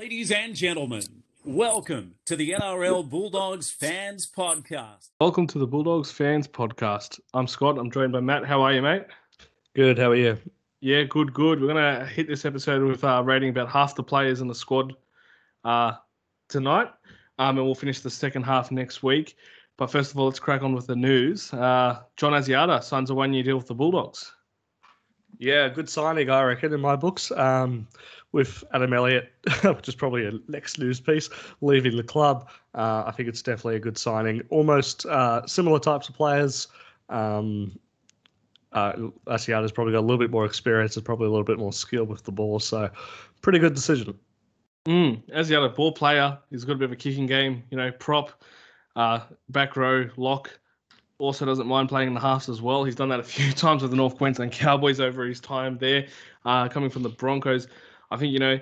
Ladies and gentlemen, welcome to the NRL Bulldogs Fans Podcast. Welcome to the Bulldogs Fans Podcast. I'm Scott. I'm joined by Matt. How are you, mate? Good. How are you? Yeah, good, good. We're gonna hit this episode with uh, rating about half the players in the squad uh, tonight, um, and we'll finish the second half next week. But first of all, let's crack on with the news. Uh, John Asiata signs a one-year deal with the Bulldogs. Yeah, good signing, I reckon, in my books. Um, with Adam Elliott, which is probably a next news piece, leaving the club. Uh, I think it's definitely a good signing. Almost uh, similar types of players. Um, uh, Asiata's probably got a little bit more experience and probably a little bit more skill with the ball. So, pretty good decision. Mm, Asiata, ball player. He's got a bit of a kicking game. You know, prop, uh, back row, lock. Also doesn't mind playing in the halves as well. He's done that a few times with the North Queensland Cowboys over his time there, uh, coming from the Broncos. I think you know,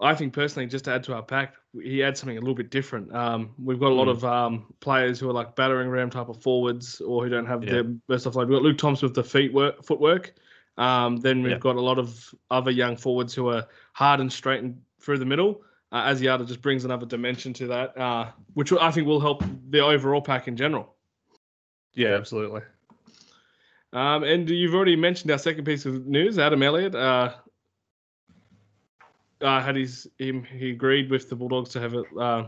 I think personally, just to add to our pack, he adds something a little bit different. Um, we've got a lot mm. of um, players who are like battering ram type of forwards or who don't have yeah. their best offload. We've got Luke Thompson with the feet work, footwork. Um, then we've yeah. got a lot of other young forwards who are hard and straight and through the middle. Uh, Asiata just brings another dimension to that, uh, which I think will help the overall pack in general. Yeah, absolutely. Um, and you've already mentioned our second piece of news, Adam Elliott. Uh, uh, had his him he agreed with the Bulldogs to have it uh,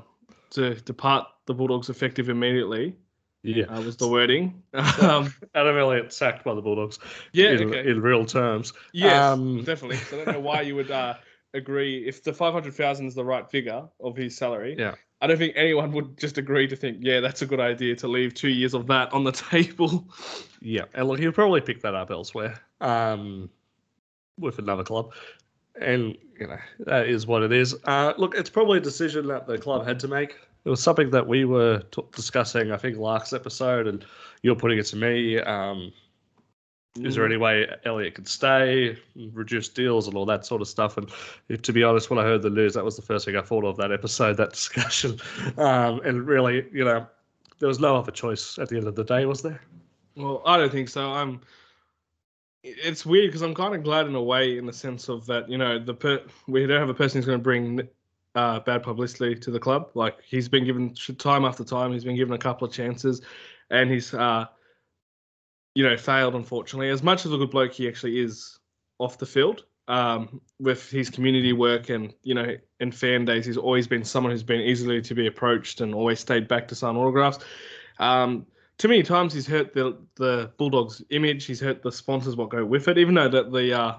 to depart the Bulldogs effective immediately. Yeah, uh, was the wording. um, Adam Elliott sacked by the Bulldogs. Yeah, in, okay. in real terms. Yes, um, definitely. So I don't know why you would uh, agree if the five hundred thousand is the right figure of his salary. Yeah. I don't think anyone would just agree to think, yeah, that's a good idea to leave two years of that on the table. Yeah, and look, he'll probably pick that up elsewhere, um, with another club and you know that is what it is. Uh, look, it's probably a decision that the club had to make. It was something that we were t- discussing, I think, last episode, and you're putting it to me. Um, is there mm. any way Elliot could stay, reduce deals, and all that sort of stuff? And if, to be honest, when I heard the news, that was the first thing I thought of that episode, that discussion. Um, and really, you know, there was no other choice at the end of the day, was there? Well, I don't think so. I'm it's weird because I'm kind of glad in a way, in the sense of that you know the per- we don't have a person who's going to bring uh, bad publicity to the club. Like he's been given time after time, he's been given a couple of chances, and he's uh, you know failed unfortunately. As much as a good bloke he actually is off the field, um, with his community work and you know in fan days, he's always been someone who's been easily to be approached and always stayed back to sign autographs. Um, too many times he's hurt the the Bulldogs' image. He's hurt the sponsors what go with it. Even though that the uh,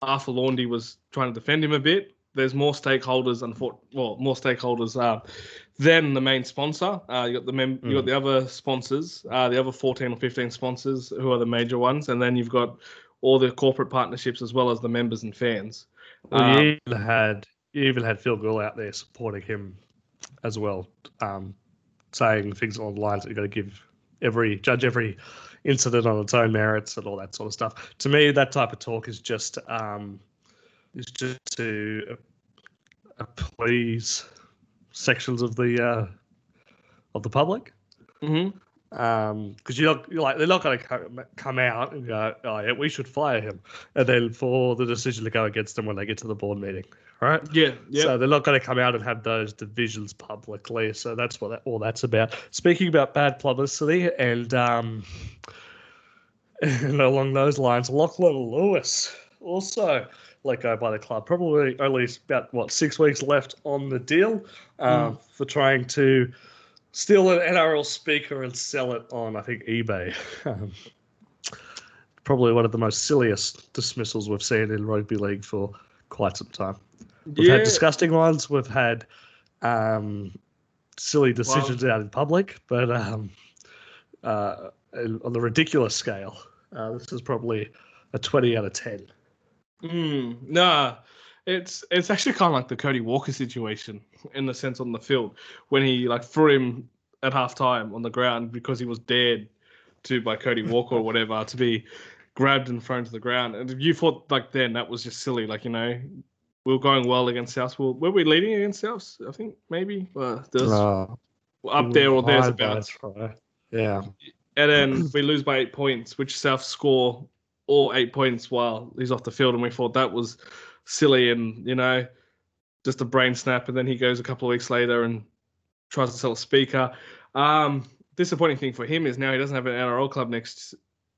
Arthur Laundy was trying to defend him a bit, there's more stakeholders and well, more stakeholders uh, than the main sponsor. Uh, you got the mem- mm. you got the other sponsors, uh, the other 14 or 15 sponsors who are the major ones, and then you've got all the corporate partnerships as well as the members and fans. Well, um, you even had you even had Phil Gould out there supporting him as well, um, saying things online that you've got to give every judge every incident on its own merits and all that sort of stuff. To me, that type of talk is just um, is just to uh, please sections of the uh, of the public. Mm-hmm because um, you're, not, you're like they're not going to come out and go, oh yeah, we should fire him, and then for the decision to go against them when they get to the board meeting, right? Yeah, yeah. So they're not going to come out and have those divisions publicly. So that's what that, all that's about. Speaking about bad publicity and um, and along those lines, Lachlan Lewis also let go by the club. Probably only about what six weeks left on the deal um, mm. for trying to steal an NRL speaker and sell it on, I think, eBay. Um, probably one of the most silliest dismissals we've seen in rugby league for quite some time. We've yeah. had disgusting ones. We've had um, silly decisions out in public, but um, uh, on the ridiculous scale, uh, this is probably a 20 out of 10. Mm, nah, it's it's actually kind of like the Cody Walker situation in the sense on the field when he like threw him at half time on the ground because he was dared to by Cody Walker or whatever to be grabbed and thrown to the ground. And you thought like then that was just silly, like you know, we were going well against South. Were, were we leading against South? I think maybe. Uh, uh, up there or there's about. Yeah. And then we lose by eight points, which South score all eight points while he's off the field, and we thought that was silly and you know just a brain snap, and then he goes a couple of weeks later and tries to sell a speaker. Um, disappointing thing for him is now he doesn't have an NRL club next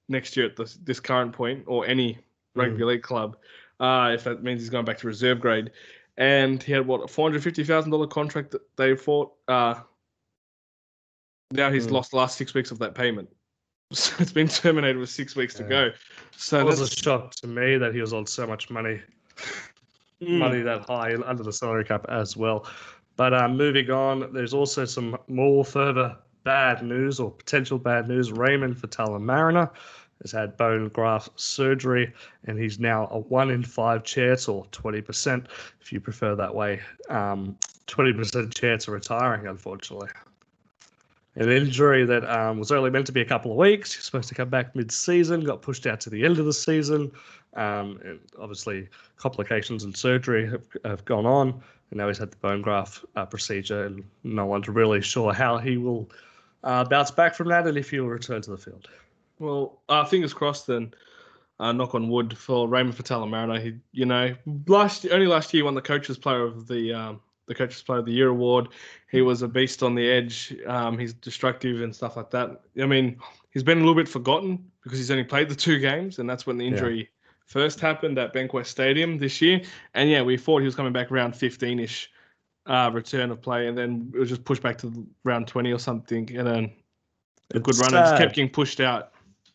next year at this, this current point, or any rugby Mm. league club. Uh, if that means he's going back to reserve grade, and he had what a four hundred fifty thousand dollar contract that they fought. Uh, now he's Mm. lost the last six weeks of that payment. So it's been terminated with six weeks to go. So It was a shock to me that he was on so much money, Mm. money that high under the salary cap as well. But um, moving on, there's also some more further bad news or potential bad news. Raymond Faitala Mariner has had bone graft surgery, and he's now a one in five chance, or 20%, if you prefer that way, um, 20% chance of retiring, unfortunately. An injury that um, was only meant to be a couple of weeks. He was supposed to come back mid-season, got pushed out to the end of the season. Um, obviously, complications and surgery have, have gone on, and now he's had the bone graft uh, procedure, and no one's really sure how he will uh, bounce back from that and if he will return to the field. Well, uh, fingers crossed then. Uh, knock on wood for Raymond Faitala Mariner. He, you know, last only last year won the coaches player of the um, the coaches player of the year award. He was a beast on the edge. Um, he's destructive and stuff like that. I mean, he's been a little bit forgotten because he's only played the two games, and that's when the injury first happened at Bankwest Stadium this year. And yeah, we thought he was coming back around 15 ish uh, return of play, and then it was just pushed back to round 20 or something, and then a good It's run just kept getting pushed out.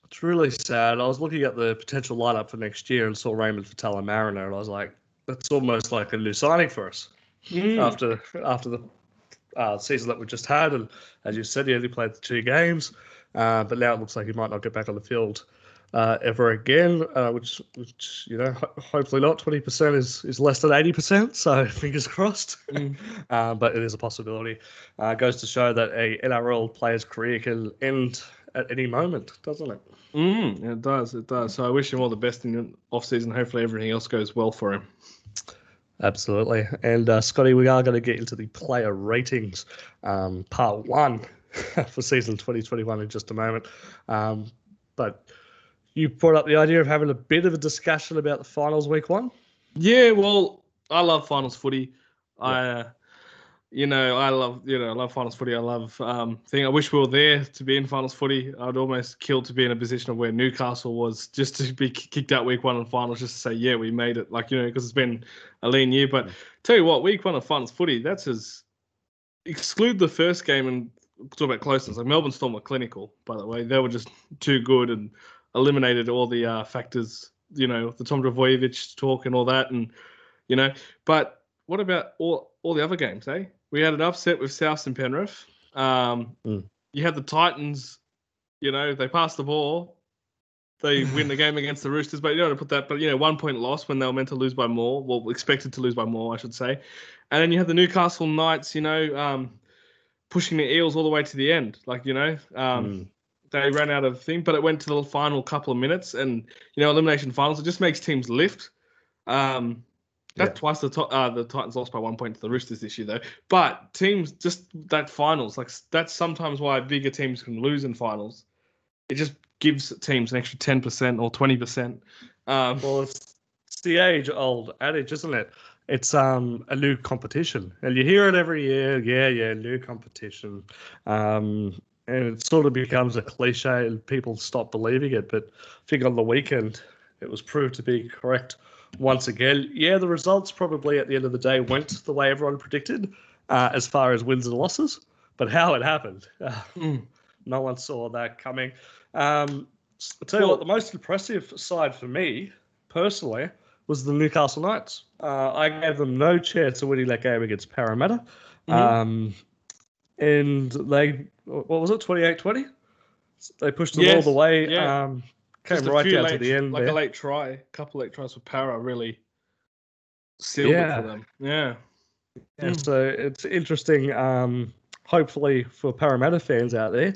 It's really sad. I was looking at the potential lineup for next year and saw Raymond Faitala Mariner, and I was like, that's almost like a new signing for us. Mm. after after the uh, season that we just had. And as you said, he only played the two games, uh, but now it looks like he might not get back on the field uh, ever again. Uh, which, which you know, ho- hopefully not. Twenty percent is is less than eighty percent, so fingers crossed. Mm. but it is a possibility. Uh, goes to show that a NRL player's career can end at any moment, doesn't it? Mm, it does, it does. So I wish him all the best in the off season. Hopefully everything else goes well for him. Absolutely. And uh, Scotty, we are going to get into the player ratings, um, part one for season 2021 in just a moment. Um, but you brought up the idea of having a bit of a discussion about the finals week one. Yeah, well, I love finals footy. I, uh, you know, I love, you know, I love finals footy. I love um, thing. I wish we were there to be in finals footy. I'd almost kill to be in a position of where Newcastle was, just to be kicked out week one in finals, just to say, yeah, we made it. Like you know, because it's been a lean year. But tell you what, week one of finals footy, that's as exclude the first game and talk about closeness. Like Melbourne Storm were clinical, by the way. They were just too good and eliminated all the uh, factors. You know, the Tom Trbojevic talk and all that, and you know. But what about all all the other games? Eh, we had an upset with South and Penrith. Um, Mm. You had the Titans. You know, they passed the ball. They win the game against the Roosters, but you don't want to put that. But you know, one point loss when they were meant to lose by more. Well, expected to lose by more, I should say. And then you had the Newcastle Knights. You know, um, pushing the Eels all the way to the end. Like you know, um, Mm. they ran out of thing, but it went to the final couple of minutes, and you know, elimination finals. It just makes teams lift. Um, that's Yeah. twice the to- uh, the Titans lost by one point to the Roosters this year, though. But teams just that finals, like that's sometimes why bigger teams can lose in finals. It just gives teams an extra ten percent or twenty percent. Um, Well, it's, it's the age old adage, isn't it? It's um a new competition, and you hear it every year. Yeah, yeah, new competition, um, and it sort of becomes a cliche, and people stop believing it. But I think on the weekend, it was proved to be correct once again. Yeah, the results probably at the end of the day went the way everyone predicted, uh, as far as wins and losses. But how it happened, uh, no one saw that coming. Um, I'll tell you what, the most impressive side for me, personally, was the Newcastle Knights. Uh, I gave them no chance of winning that game against Parramatta. Mhm. Um, and they, what was it, 28 20? They pushed it all the way. yeah. Um, came right down late, to the end. like there. a late try, a couple late tries for Para really sealed it Yeah. for them. Yeah. Yeah, Mm. so it's interesting. Um, hopefully for Parramatta fans out there,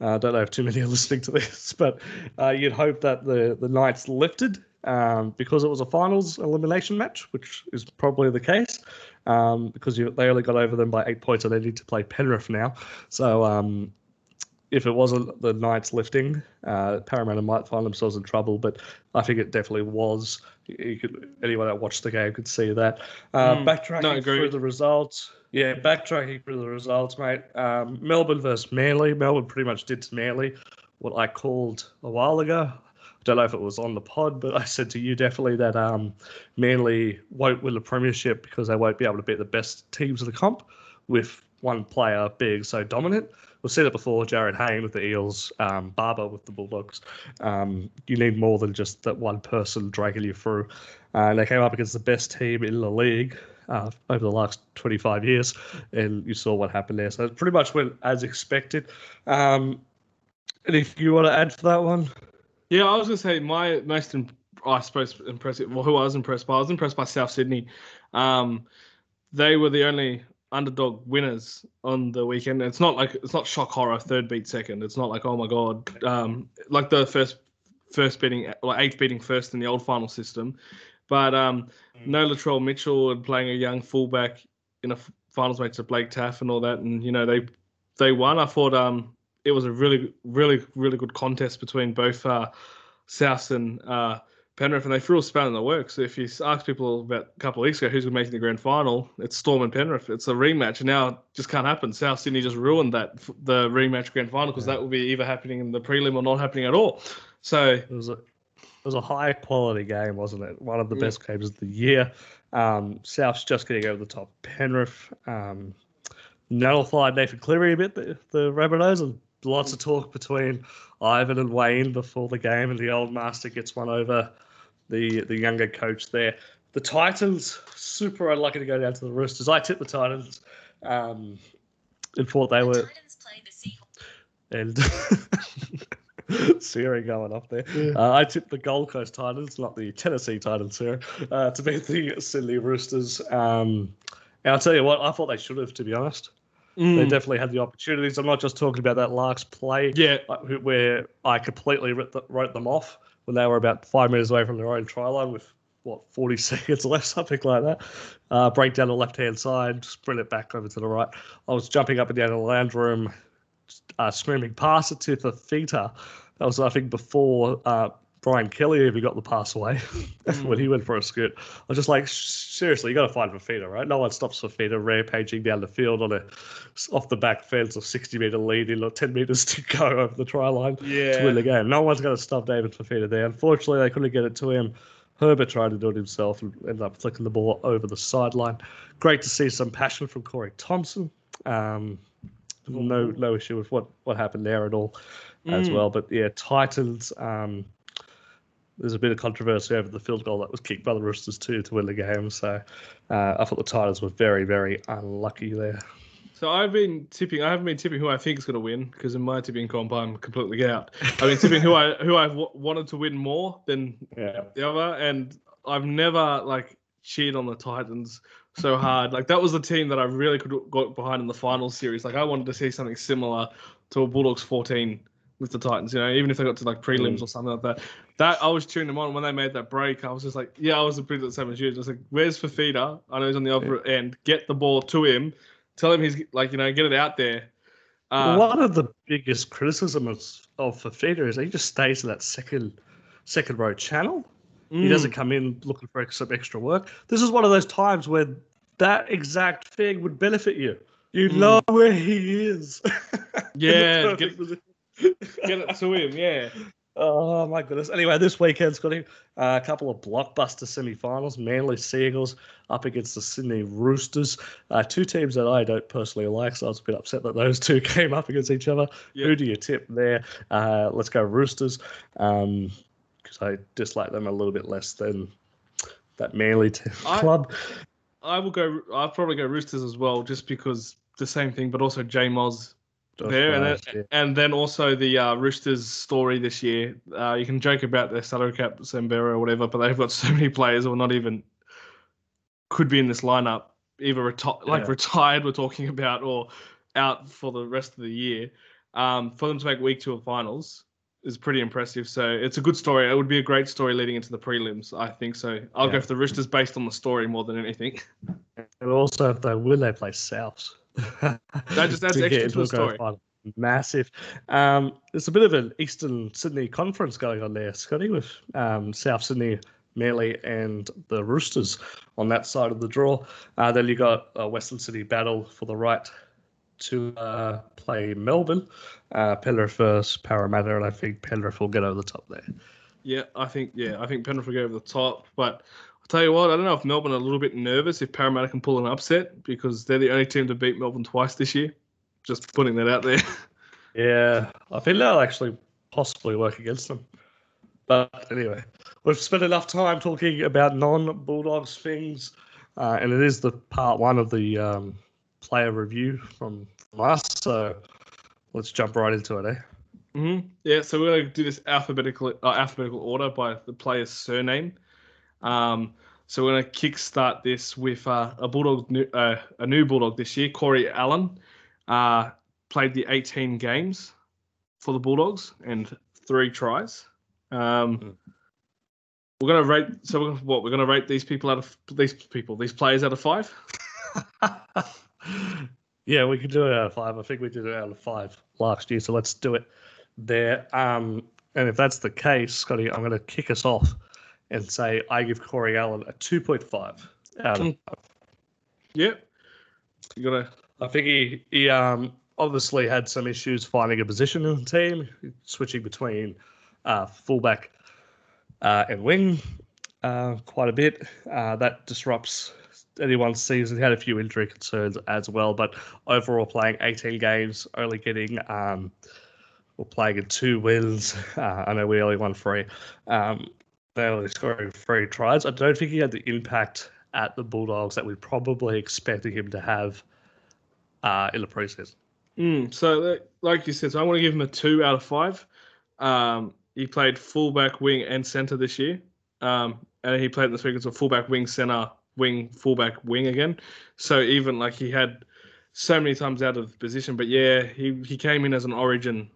uh, I don't know if too many are listening to this, but uh, you'd hope that the the Knights lifted um, because it was a finals elimination match, which is probably the case. Um, because you, they only got over them by eight points, and they need to play Penrith now. So um, if it wasn't the Knights lifting, uh, Parramatta might find themselves in trouble. But I think it definitely was. You could, anyone that watched the game could see that. Uh, Mm, backtracking no, through the results. Yeah, backtracking through the results, mate. Um, Melbourne versus Manly. Melbourne pretty much did to Manly what I called a while ago. I don't know if it was on the pod, but I said to you definitely that um, Manly won't win the premiership because they won't be able to beat the best teams of the comp with one player being so dominant. We've seen it before, Jarryd Hayne with the Eels, um, Barba with the Bulldogs. Um, you need more than just that one person dragging you through. Uh, and they came up against the best team in the league uh, over the last 25 years, and you saw what happened there. So it pretty much went as expected. Um, and if you want to add to that one, Yeah, I was gonna say my most, imp- I suppose, impressive. Well, who I was impressed by, I was impressed by South Sydney. Um, they were the only underdog winners on the weekend. It's not like it's not shock horror, third beat second. It's not like oh my god, um, like the first first beating, like eighth beating first in the old final system. But um, no Latrell Mitchell and playing a young fullback in a finals match to Blake Taaffe and all that, and you know they they won. I thought um it was a really really really good contest between both uh, South and uh, Penrith, and they threw a span in the works. If you ask people about a couple of weeks ago who's going to make the grand final, it's Storm and Penrith. It's a rematch, and now it just can't happen. South Sydney just ruined that the rematch grand final because Yeah. that will be either happening in the prelim or not happening at all. So It was a it was a high quality game, wasn't it? One of the Mm. best games of the year. Um, South's just getting over the top. Penrith um, nullified Nathan Cleary a bit, the, the Rabbitohs, and lots of talk between Ivan and Wayne before the game, and the old master gets one over the the younger coach there. The Titans super unlucky to go down to the Roosters. I tipped the Titans um, and thought they were Titans play the Seahawks. and Siri going off there. Uh, I tipped the Gold Coast Titans, not the Tennessee Titans, Sarah, uh, to beat the Sydney Roosters. Um, and I'll tell you what, I thought they should have, to be honest. They mm, definitely had the opportunities. I'm not just talking about that last play yeah, uh, where I completely wrote, wrote them off when they were about five minutes away from their own try line with what 40 seconds left, something like that. Uh, break down the left hand side, sprint it back over to the right. I was jumping up and down in the lounge room, uh, screaming, "Pass it to the Fifita." That was, I think, before uh, Brian Kelly even got the pass away when he went for a scoot. I was just like, seriously, you got to find Fifita, right? No one stops Fifita rampaging down the field on a off the back fence or 60 meter lead in or 10 meters to go over the try line to win yeah. the game. No one's going to stop David Fifita there. Unfortunately, they couldn't get it to him. Herbert tried to do it himself and ended up flicking the ball over the sideline. Great to see some passion from Corey Thompson. Um, no, no issue with what, what happened there at all, as Mm. well. But yeah, Titans. Um, there's a bit of controversy over the field goal that was kicked by the Roosters too to win the game. So uh, I thought the Titans were very, very unlucky there. So I've been tipping. I haven't been tipping who I think is going to win because in my tipping comp I'm completely out. I've been tipping who I who I've w- wanted to win more than Yeah. the other, and I've never like cheered on the Titans so hard. Like that was the team that I really could got behind in the final series. Like I wanted to see something similar to a Bulldogs 14 with the Titans. You know, even if they got to like prelims Mm. or something like that. That I was tuning them on when they made that break. I was just like, yeah, I was a bit the same as you. was like, where's Fifita? I know he's on the other end. Get the ball to him. Tell him he's like, you know, get it out there. Uh, One of the biggest criticisms of Fifita is he just stays in that second second row channel. He mm, doesn't come in looking for some extra work. This is one of those times where that exact thing would benefit you. You Mm. know where he is. Yeah, get- get it to him. Yeah. Oh my goodness. Anyway, this weekend's got a uh, couple of blockbuster semi-finals. Manly Seagulls up against the Sydney Roosters. Uh, two teams that I don't personally like, so I was a bit upset that those two came up against each other. Yeah. Who do you tip there? Uh, let's go Roosters, because I dislike them a little bit less than that Manly t- I- club. I will go. I'll probably go Roosters as well, just because the same thing, but also J Moz Josh there, and then, yeah. and then also the uh, Roosters story this year. Uh, you can joke about their salary cap, Sambera or whatever, but they've got so many players who are not even could be in this lineup, either reti- like Yeah. retired. We're talking about or out for the rest of the year. Um, for them to make week two of finals is pretty impressive. So it's a good story. It would be a great story leading into the prelims. I think so. I'll Yeah. go for the Roosters based on the story more than anything. And also, if they win, they play Souths. That just adds extra to the story. massive. Um, there's a bit of an Eastern Sydney conference going on there, Scotty, with um, South Sydney, Manly, and the Roosters on that side of the draw. Uh, then you got a Western Sydney battle for the right to uh, play Melbourne. Uh, Penrith versus Parramatta, and I think Penrith will get over the top there. Yeah, I think yeah, I think Penrith will get over the top. But tell you what, I don't know if Melbourne are a little bit nervous if Parramatta can pull an upset because they're the only team to beat Melbourne twice this year. Just putting that out there. Yeah, I think that'll actually possibly work against them. But anyway, we've spent enough time talking about non-Bulldogs things, uh, and it is the part one of the um, player review from, from us. So let's jump right into it, eh? hmm Yeah, so we're going to do this alphabetical uh, alphabetical order by the player's surname. Um, so we're going to kickstart this with uh, a bulldog, new, uh, a new bulldog this year, Corey Allen. Uh, played the 18 games for the Bulldogs and three tries. Um, Mm. We're going to rate. So we're, gonna- what we're going to rate these people out of these people, these players out of five. yeah, we could do it out of five. I think we did it out of five last year, so let's do it there. Um, and if that's the case, Scotty, I'm going to kick us off and say I give Corey Allen a 2.5 out of Mm. Yep. You got to. I think he, he um, obviously had some issues finding a position in the team, switching between uh, fullback uh, and wing uh, quite a bit. Uh, that disrupts anyone's season. He had a few injury concerns as well, but overall playing 18 games, only getting um, we're playing in two wins. Uh, I know we only won three. Um, they only scoring three tries. I don't think he had the impact at the Bulldogs that we're probably expecting him to have uh, in the preseason. Mm, so, like- like you said, so I want to give him a two out of five. Um, he played fullback, wing, and center this year. Um, and he played in the sequence of fullback, wing, center, wing, fullback, wing again. So even like he had so many times out of position, but yeah, he he came in as an Origin,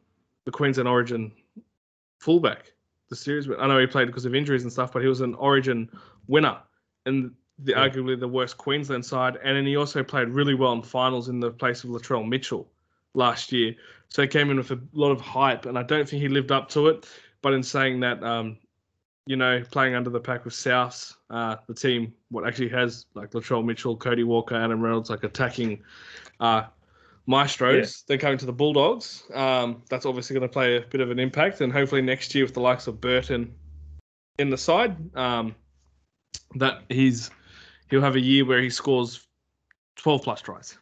the Queensland Origin fullback. The series, I know he played because of injuries and stuff, but he was an Origin winner and the Yeah. arguably the worst Queensland side. And then he also played really well in finals in the place of Latrell Mitchell last year. So he came in with a lot of hype, and I don't think he lived up to it. But in saying that, um, you know, playing under the pack with Souths, uh, the team what actually has like Latrell Mitchell, Cody Walker, Adam Reynolds, like attacking uh, maestros. They're coming to the Bulldogs. Um, that's obviously going to play a bit of an impact, and hopefully next year with the likes of Burton in the side, um, that he's he'll have a year where he scores twelve plus tries.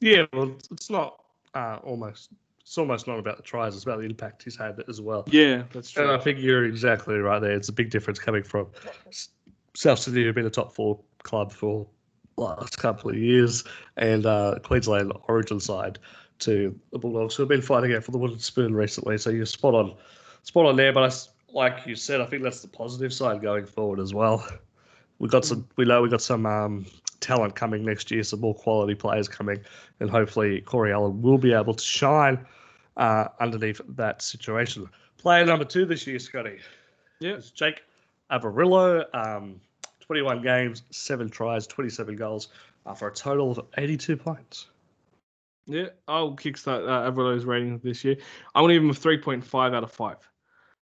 Yeah, well, it's not uh, almost. It's almost not about the tries. It's about the impact he's had as well. Yeah, that's true. And. I think you're exactly right there. It's a big difference coming from South Sydney, who've been a top four club for last couple of years, and uh, Queensland Origin side to the Bulldogs, who have been fighting out for the wooden spoon recently. So you're spot on, spot on there. But I like you said, I think that's the positive side going forward as well. We got some. We know we got some um, talent coming next year. Some more quality players coming, and hopefully Corey Allen will be able to shine uh, underneath that situation. Player number two this year, Scotty, yeah, Jake Averillo. Um, 21 games, seven tries, 27 goals, uh, for a total of 82 points. yeah. I'll kickstart uh, Averillo's rating this year. I want to give him a three point five out of five.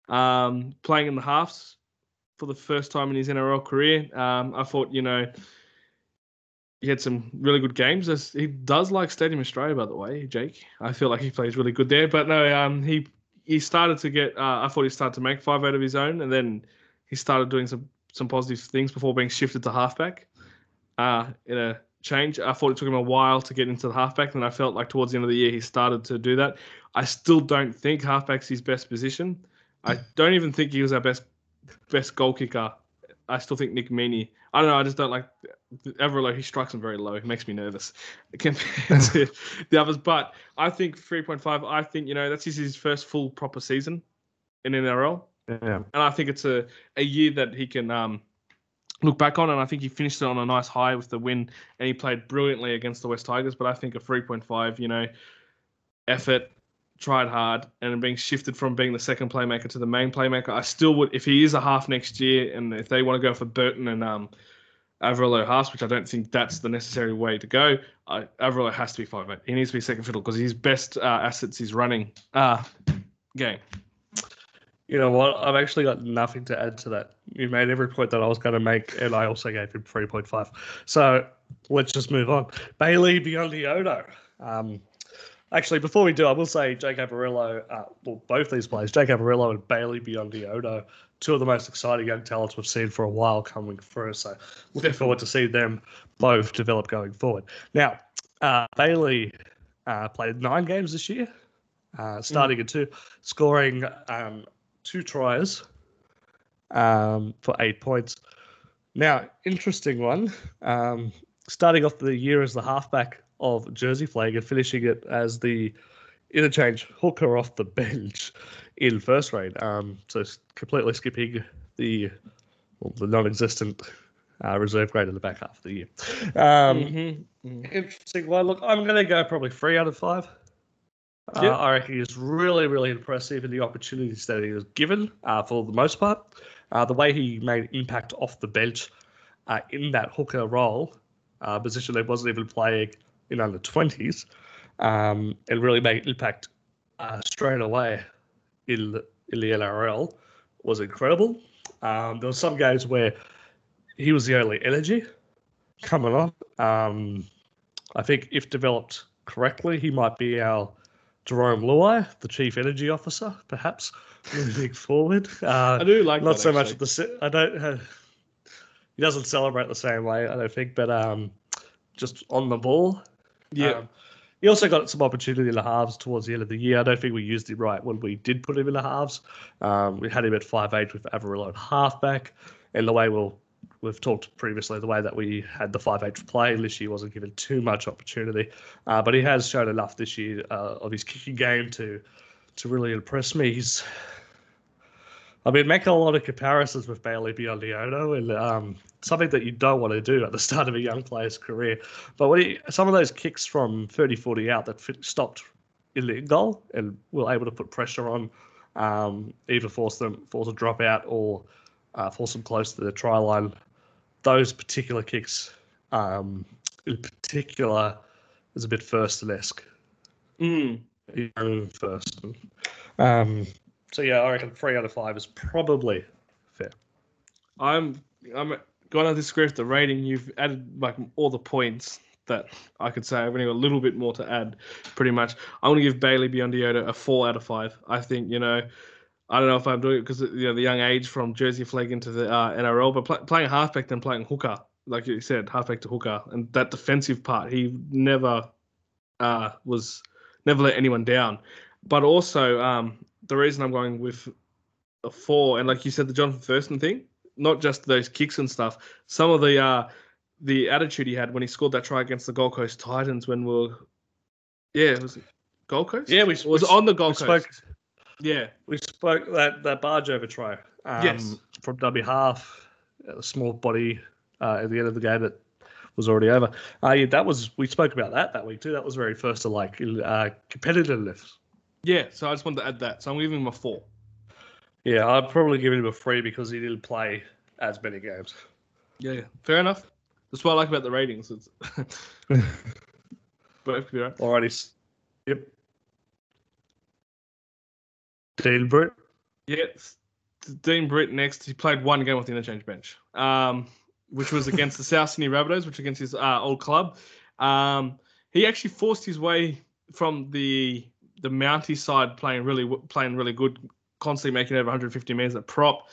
Um, playing in the halves for the first time in his NRL career. Um, I thought, you know, he had some really good games. He does like Stadium Australia, by the way, Jake. I feel like he plays really good there. But no, um, he he started to get. Uh, I thought he started to make five out of his own, and then he started doing some some positive things before being shifted to halfback. Uh, in a change, I thought it took him a while to get into the halfback, and I felt like towards the end of the year he started to do that. I still don't think halfback's his best position. I don't even think he was our best best goal kicker. I still think Nick Meaney. I don't know. I just don't like Everlow. He strikes him very low. He makes me nervous compared to the others. But I think 3.5. I think you know that's his, his first full proper season in NRL, Yeah. and I think it's a, a year that he can um, look back on. And I think he finished it on a nice high with the win, and he played brilliantly against the West Tigers. But I think a 3.5. You know, effort, tried hard, and being shifted from being the second playmaker to the main playmaker. I still would, if he is a half next year, and if they want to go for Burton and um Averillo Haas, which I don't think that's the necessary way to go. Uh, Averillo has to be five eight. He needs to be second fiddle because his best uh, assets is running uh, game. You know what? I've actually got nothing to add to that. You made every point that I was going to make, and I also gave him 3.5. So let's just move on. Bailey Biondi Um, actually, before we do, I will say Jake Averillo, uh, well, both these players, Jake Averillo and Bailey Biondi two of the most exciting young talents we've seen for a while coming through. So looking forward to see them both develop going forward. Now, uh, Bailey uh, played nine games this year, uh, starting mm. at two, scoring um, two tries um, for eight points. Now, interesting one. Um, starting off the year as the halfback of Jersey Flegg and finishing it as the interchange hooker off the bench in first grade. Um, so completely skipping the well, the non-existent uh, reserve grade in the back half of the year. Um, mm-hmm. Mm-hmm. Interesting one. Look, I'm going to go probably three out of five. Uh. I reckon he's really, really impressive in the opportunities that he was given uh, for the most part. Uh, the way he made impact off the bench uh, in that hooker role, uh, position that wasn't even playing in under 20s, um, and really made impact uh, straight away in the, in the NRL was incredible. Um, there were some games where he was the only energy coming on. Um, I think if developed correctly, he might be our Jarome Luai, the chief energy officer, perhaps moving forward. Uh, I do like not so actually. much the. I don't. Uh, he doesn't celebrate the same way, I don't think, but um, just on the ball. Yeah. Um, he also got some opportunity in the halves towards the end of the year. I don't think we used him right when we did put him in the halves. Um, we had him at five eight with Averillo at halfback, and the way we'll we've talked previously the way that we had the five eight play this year wasn't given too much opportunity, uh, but he has shown enough this year uh, of his kicking game to to really impress me. He's I've been making a lot of comparisons with Bailey Biondi and um, something that you don't want to do at the start of a young player's career. But when he, some of those kicks from 30 40 out that fit, stopped in the goal and were able to put pressure on, um, either force them, force a drop out or uh, force them close to the try line. Those particular kicks, um, in particular, is a bit first esque. Mm. First. Um, so yeah, I reckon three out of five is probably fair. I'm I'm going to disagree with the rating. You've added like all the points that I could say. I've only got a little bit more to add, pretty much. I'm going to give Bailey Biondi a four out of five. I think you know, I don't know if I'm doing it because you know the young age from Jersey Flegg into the uh, NRL, but pl- playing halfback then playing hooker, like you said, halfback to hooker, and that defensive part, he never uh, was never let anyone down. But also, um, the reason I'm going with a four, and like you said, the Jonathan Thurston thing, not just those kicks and stuff. Some of the uh, the attitude he had when he scored that try against the Gold Coast Titans when we were, yeah, it was Gold Coast? Yeah, we it was we, on the Gold Coast. Spoke, yeah, we spoke that that barge over try. Um, yes, from W half, a small body uh, at the end of the game that was already over. Uh, yeah, that was we spoke about that that week too. That was very first to like uh, competitiveness. Yeah, so I just wanted to add that. So I'm giving him a four. Yeah, I'd probably give him a three because he didn't play as many games. Yeah, yeah. fair enough. That's what I like about the ratings. It's both could be right. Alrighty. Yep. Dean Britt. Yeah, Dean Britt next. He played one game off the interchange bench, um, which was against the South Sydney Rabbitohs, which against his uh, old club. Um, he actually forced his way from the the Mountie side playing really playing really good, constantly making over 150 meters at prop.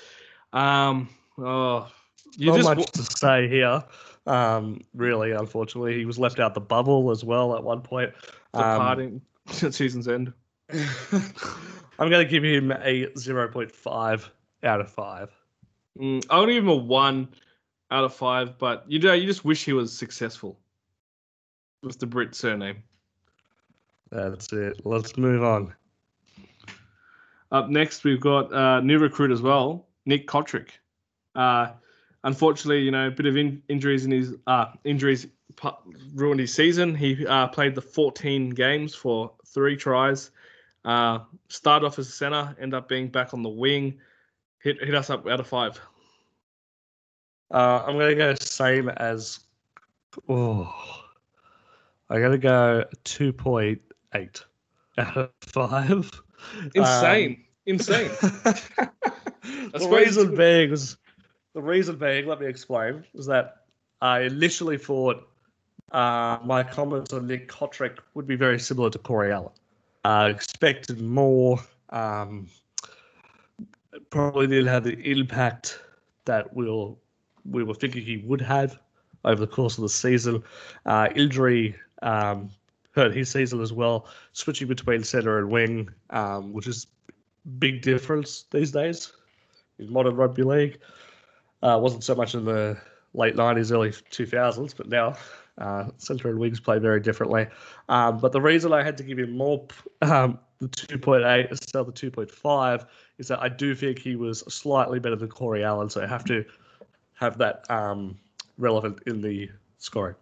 Um, oh, you Not just much to say here. Um, really, unfortunately, he was left out the bubble as well at one point. Departing um, at season's end. I'm going to give him a 0.5 out of five. Mm, I'll give him a one out of five, but you know, you just wish he was successful with the Brit surname. That's it. Let's move on. Up next, we've got uh, new recruit as well, Nick Cotric. Uh, unfortunately, you know, a bit of in- injuries in his uh, injuries pu- ruined his season. He uh, played the 14 games for three tries. Uh, started off as a center, end up being back on the wing. Hit hit us up out of five. Uh, I'm going to go same as. Oh, I'm going to go 2.8 out of 5. Insane. Insane. the reason being was the reason being. Let me explain. Was that I initially thought uh, my comments on Nick Cotric would be very similar to Corey Allen. Uh, expected more. Um, probably didn't have the impact that we'll we were thinking he would have over the course of the season. Uh, injury um, hurt his season as well. Switching between center and wing, um, which is big difference these days in modern rugby league. Uh, wasn't so much in the late 90s, early 2000s, but now uh, centre and wings play very differently. Um, but the reason I had to give him more, um, the 2.8 instead of the 2.5, is that I do think he was slightly better than Corey Allen, so I have to have that um, relevant in the scoring.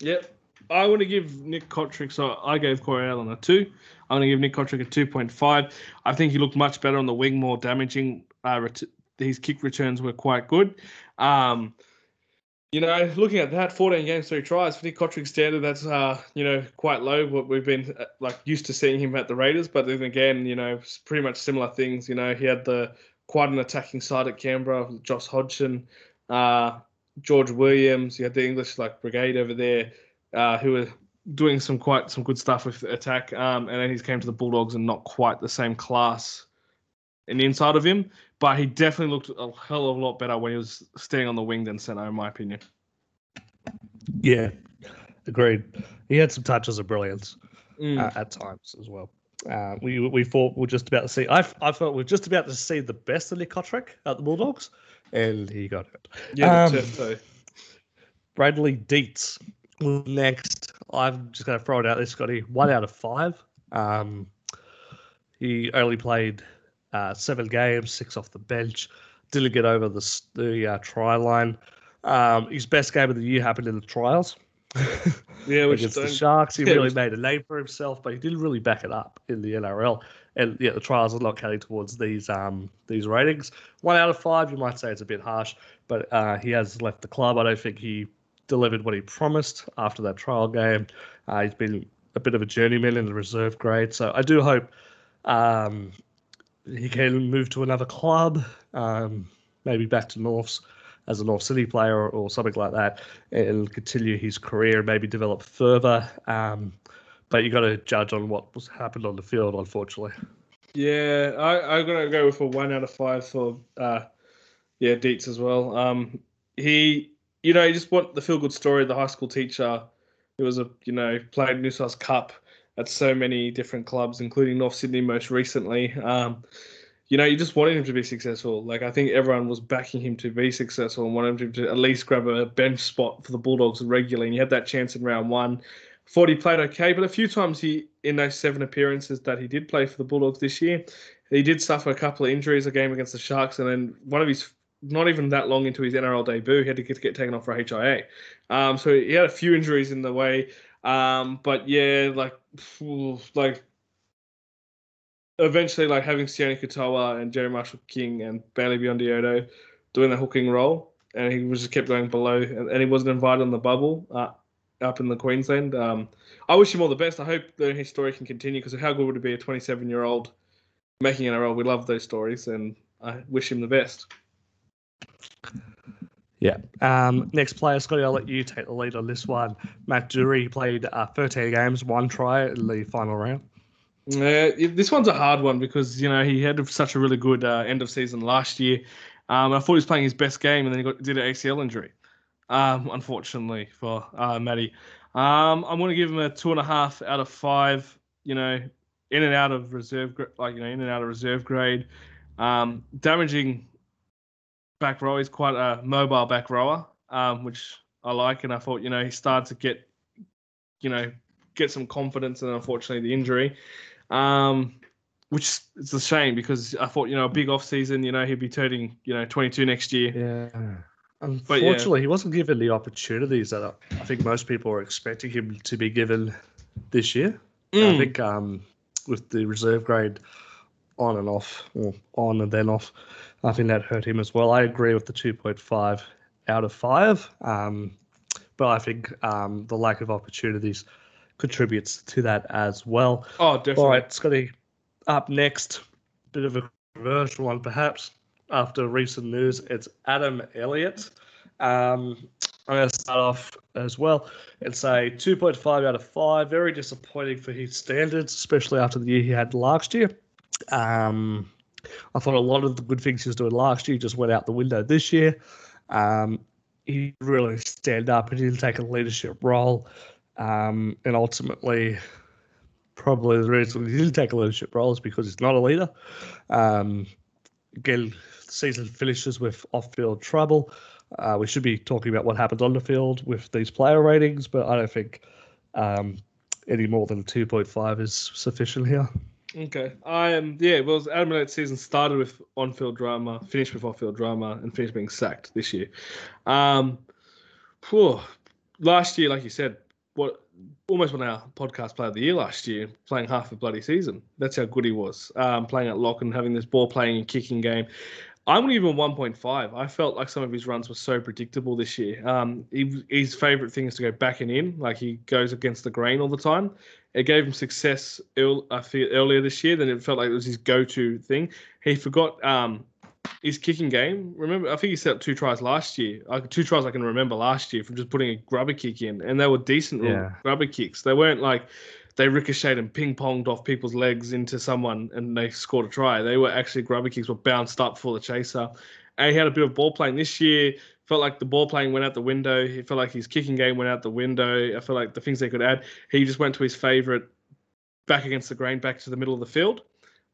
Yep. I want to give Nick Cotric, so I gave Corey Allen a 2. I'm going to give Nick Cotric a 2.5. I think he looked much better on the wing, more damaging. Uh, ret- his kick returns were quite good. Um, you know, looking at that, 14 games, three tries for Nick Cotric's standard, that's uh, you know quite low. What we've been uh, like used to seeing him at the Raiders, but then again, you know, pretty much similar things. You know, he had the quite an attacking side at Canberra, Josh Hodgson, uh, George Williams. You had the English like brigade over there, uh, who were doing some quite some good stuff with attack. Um, and then he's came to the Bulldogs and not quite the same class in the inside of him, but he definitely looked a hell of a lot better when he was staying on the wing than centre, in my opinion. Yeah, agreed. He had some touches of brilliance. Mm. uh, at times as well. Uh, we we thought we are just about to see. I, I thought we are just about to see the best of Nick Cotric at the Bulldogs, and he got it. yeah, um. Bradley Deitz next. I'm just going to throw it out there, Scotty. One out of five. Um, he only played uh, seven games, six off the bench. Didn't get over the the uh, try line. Um, his best game of the year happened in the trials. Yeah, which against the Sharks. He yeah, really which- made a name for himself, but he didn't really back it up in the NRL. And yeah, the trials are not counting towards these um these ratings. One out of five, you might say it's a bit harsh, but uh, he has left the club. I don't think he delivered what he promised after that trial game. Uh, he's been a bit of a journeyman in the reserve grade, so I do hope um, he can move to another club, um, maybe back to Norths as a North City player or, or something like that, and continue his career, maybe develop further. Um, but you got to judge on what was happened on the field, unfortunately. Yeah, I'm gonna go with a one out of five for uh, yeah Deitz as well. Um, he, you know, you just want the feel good story. of The high school teacher who was a you know played New South Cup at so many different clubs, including North Sydney most recently. Um, you know, you just wanted him to be successful. Like I think everyone was backing him to be successful and wanted him to at least grab a bench spot for the Bulldogs regularly. And you had that chance in round one. Thought he played okay, but a few times he in those seven appearances that he did play for the Bulldogs this year, he did suffer a couple of injuries. A game against the Sharks, and then one of his not even that long into his NRL debut, he had to get, get taken off for HIA. Um, so he had a few injuries in the way. Um, but yeah, like like eventually, like having Sione Katoa and Jerry Marshall King and Bailey Biondioto doing the hooking role, and he was just kept going below, and, and he wasn't invited on the bubble uh, up in the Queensland. Um, I wish him all the best. I hope that his story can continue because how good would it be a 27 year old making an NRL? We love those stories, and I wish him the best. Yeah. Um, next player, Scotty, I'll let you take the lead on this one. Matt Doorey played uh, 13 games, one try in the final round. Uh, this one's a hard one because you know he had such a really good uh, end of season last year. Um, I thought he was playing his best game, and then he got did an ACL injury. Um, unfortunately for uh, Matty, um, I'm going to give him a two and a half out of five. You know, in and out of reserve, gra- like you know, in and out of reserve grade. Um, damaging back row. He's quite a mobile back rower, um, which I like, and I thought you know he started to get, you know, get some confidence, and unfortunately the injury. Um, which is a shame because I thought, you know, a big off season, you know, he'd be turning, you know, 22 next year. Yeah. Unfortunately, he wasn't given the opportunities that I I think most people were expecting him to be given this year. I Mm. think um, with the reserve grade on and off, or on and then off, I think that hurt him as well. I agree with the 2.5 out of five. Um, but I think um, the lack of opportunities contributes to that as well. Oh, definitely. All right, Scotty, up next, bit of a controversial one perhaps. After recent news, it's Adam Elliott. Um, I'm going to start off as well and say 2.5 out of 5. Very disappointing for his standards, especially after the year he had last year. Um, I thought a lot of the good things he was doing last year just went out the window this year. Um, he really stand up and he didn't take a leadership role. Um, and ultimately, probably the reason he didn't take a leadership role is because he's not a leader. Um, again, season finishes with off-field trouble. Uh, we should be talking about what happens on the field with these player ratings, but I don't think um, any more than 2.5 is sufficient here. Okay. I am. yeah. Well, Adam Elliott's season started with on-field drama, finished with off-field drama, and finished being sacked this year. Um, whew, last year, like you said, what almost won our podcast player of the year last year, playing half the bloody season. That's how good he was. Um, playing at lock and having this ball playing and kicking game. I'm to give him 1.5. I felt like some of his runs were so predictable this year. Um, he, his favorite thing is to go back and in, like he goes against the grain all the time. It gave him success I feel, earlier this year. Then it felt like it was his go-to thing. He forgot um, his kicking game. Remember, I think he set up two tries last year. Like two tries I can remember last year from just putting a grubber kick in, and they were decent Yeah. grubber kicks. They weren't like they ricocheted and ping ponged off people's legs into someone and they scored a try. They were actually grubber kicks were bounced up for the chaser. And he had a bit of ball playing this year. Felt like the ball playing went out the window. He felt like his kicking game went out the window. I felt like the things they could add. He just went to his favorite back against the grain, back to the middle of the field.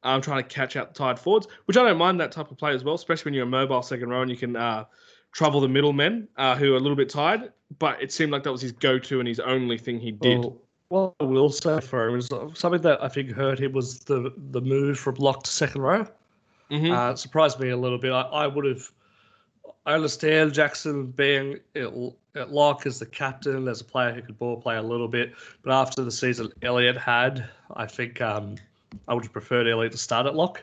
Um, trying to catch out the tired forwards, which I don't mind that type of play as well, especially when you're a mobile second row and you can uh, trouble the middlemen uh, who are a little bit tired. But it seemed like that was his go-to and his only thing he did. Well, what I will say for him is something that I think hurt him was the the move from lock to second row. Mhm. Uh, surprised me a little bit. I, I would have. I understand Jackson being at, at lock as the captain, as a player who could ball play a little bit, but after the season Elliott had, I think um, I would have preferred Elliott to start at lock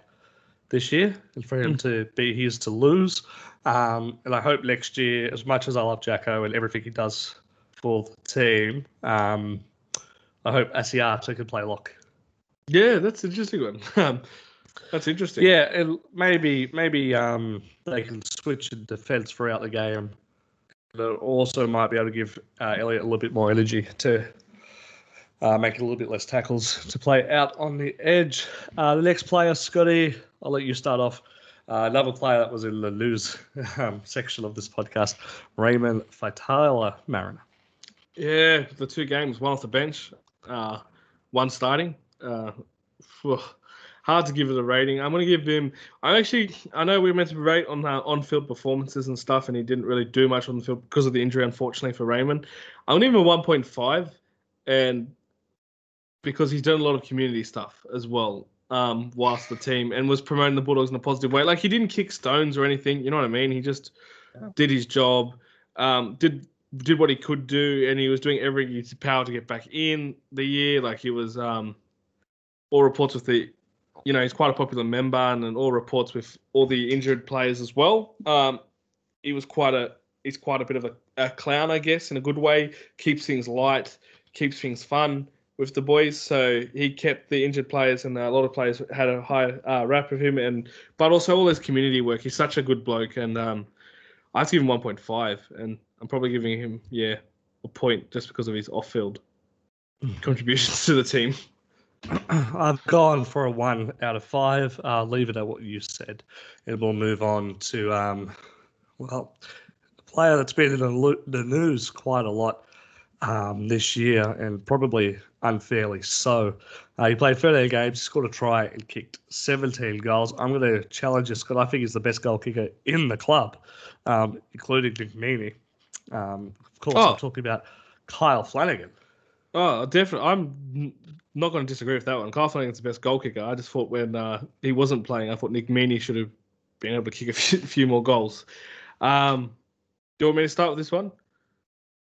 this year and for him to be his to lose. Um, and I hope next year, as much as I love Jacko and everything he does for the team, um, I hope Asiata can play lock. Yeah, that's an interesting one. That's interesting. Yeah, and maybe maybe um, they can switch in defense throughout the game. But also might be able to give uh, Elliott a little bit more energy to uh, make it a little bit less tackles to play out on the edge. Uh, the next player, Scotty, I'll let you start off. Uh, another player that was in the news um, section of this podcast, Raymond Faitala Mariner. Yeah, the two games, one off the bench, uh, one starting. Uh, phew, hard to give it a rating. I'm going to give him. I actually, I know we were meant to rate on uh, on-field performances and stuff, and he didn't really do much on the field because of the injury, unfortunately for Raymond. I'm going to give him a 1.5, and because he's done a lot of community stuff as well. Um, whilst the team and was promoting the Bulldogs in a positive way, like he didn't kick stones or anything. You know what I mean? He just Yeah. did his job. Um, did did what he could do, and he was doing every power to get back in the year. Like he was, um, all reports with the, you know, he's quite a popular member, and, then all reports with all the injured players as well. Um, he was quite a, he's quite a bit of a, a clown, I guess, in a good way. Keeps things light, keeps things fun with the boys. So he kept the injured players, and a lot of players had a high uh, rap of him, and but also all his community work. He's such a good bloke, and um, I have to give him 1.5, and I'm probably giving him yeah a point just because of his off-field contributions to the team. I've gone for a one out of five. Uh, leave it at what you said, and we'll move on to um, well, a player that's been in the, news quite a lot um, this year, and probably unfairly so. Uh, he played 13 games, scored a try, and kicked 17 goals. I'm going to challenge this Scott. I think he's the best goal kicker in the club, um, including Nick Meaney. Um, of course, Oh. I'm talking about Kyle Flanagan. Oh, definitely. I'm not going to disagree with that one. Kyle Flanagan's the best goal kicker. I just thought when uh, he wasn't playing, I thought Nick Meaney should have been able to kick a few, few more goals. Um, do you want me to start with this one?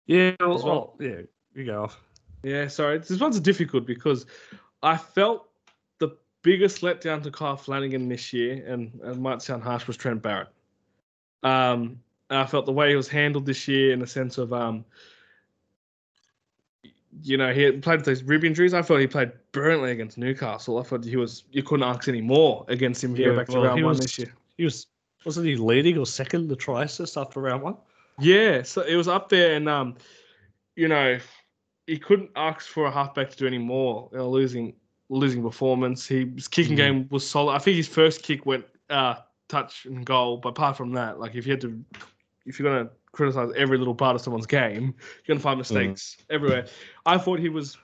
Yeah, well. well, yeah, you go off. Yeah, sorry. This one's difficult because I felt the biggest letdown to Kyle Flanagan this year, and it might sound harsh, was Trent Barrett. Um, I felt the way he was handled this year in the sense of um, you know, he had played with those rib injuries. I thought he played brilliantly against Newcastle. I thought he was you couldn't ask any more against him. Yeah, back to well, round he one was- this year. He was wasn't he leading or second the try assist after round one? Yeah, so it was up there, and um, you know, he couldn't ask for a halfback to do any more. You know, losing losing performance. He, his kicking Mm. game was solid. I think his first kick went uh touch and goal, but apart from that, like if you had to, if you're gonna criticize every little part of someone's game, you're gonna find mistakes everywhere. I thought he was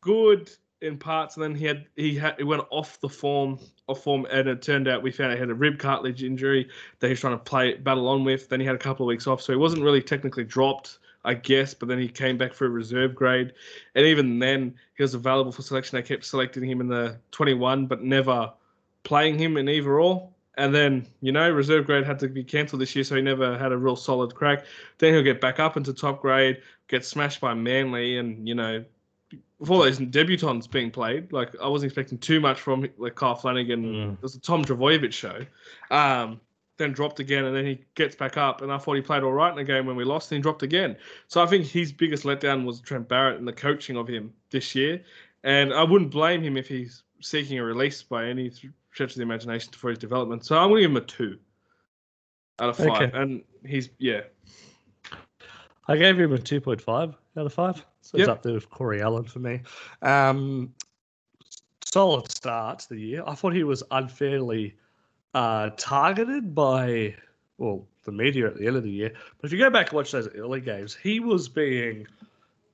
good in parts, and then he had he had he went off the form off form, and it turned out we found he had a rib cartilage injury that he was trying to play battle on with. Then he had a couple of weeks off, so he wasn't really technically dropped, I guess. But then he came back for a reserve grade, and even then he was available for selection. They kept selecting him in the 21, but never playing him in either or. And then you know reserve grade had to be cancelled this year, so he never had a real solid crack. Then he'll get back up into top grade, get smashed by Manly, and you know. Before those debutants being played, like I wasn't expecting too much from like Kyle Flanagan. Mm. It was a Tom Trbojevic show. Um, then dropped again, and then he gets back up. And I thought he played all right in the game when we lost, and he dropped again. So I think his biggest letdown was Trent Barrett and the coaching of him this year. And I wouldn't blame him if he's seeking a release by any stretch of the imagination for his development. So I'm going to give him a two out of five. Okay. And he's yeah, I gave him a 2.5 out of 5. So he's Yep. up there with Corey Allan for me. Um, solid start to the year. I thought he was unfairly uh, targeted by, well, the media at the end of the year. But if you go back and watch those early games, he was being,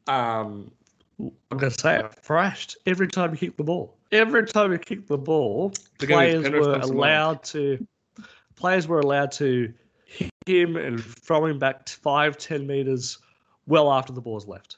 um, I'm going to say it, thrashed every time he kicked the ball. Every time he kicked the ball, players were comes to mind. allowed to, players were allowed to hit him and throw him back five, ten meters well after the ball's left.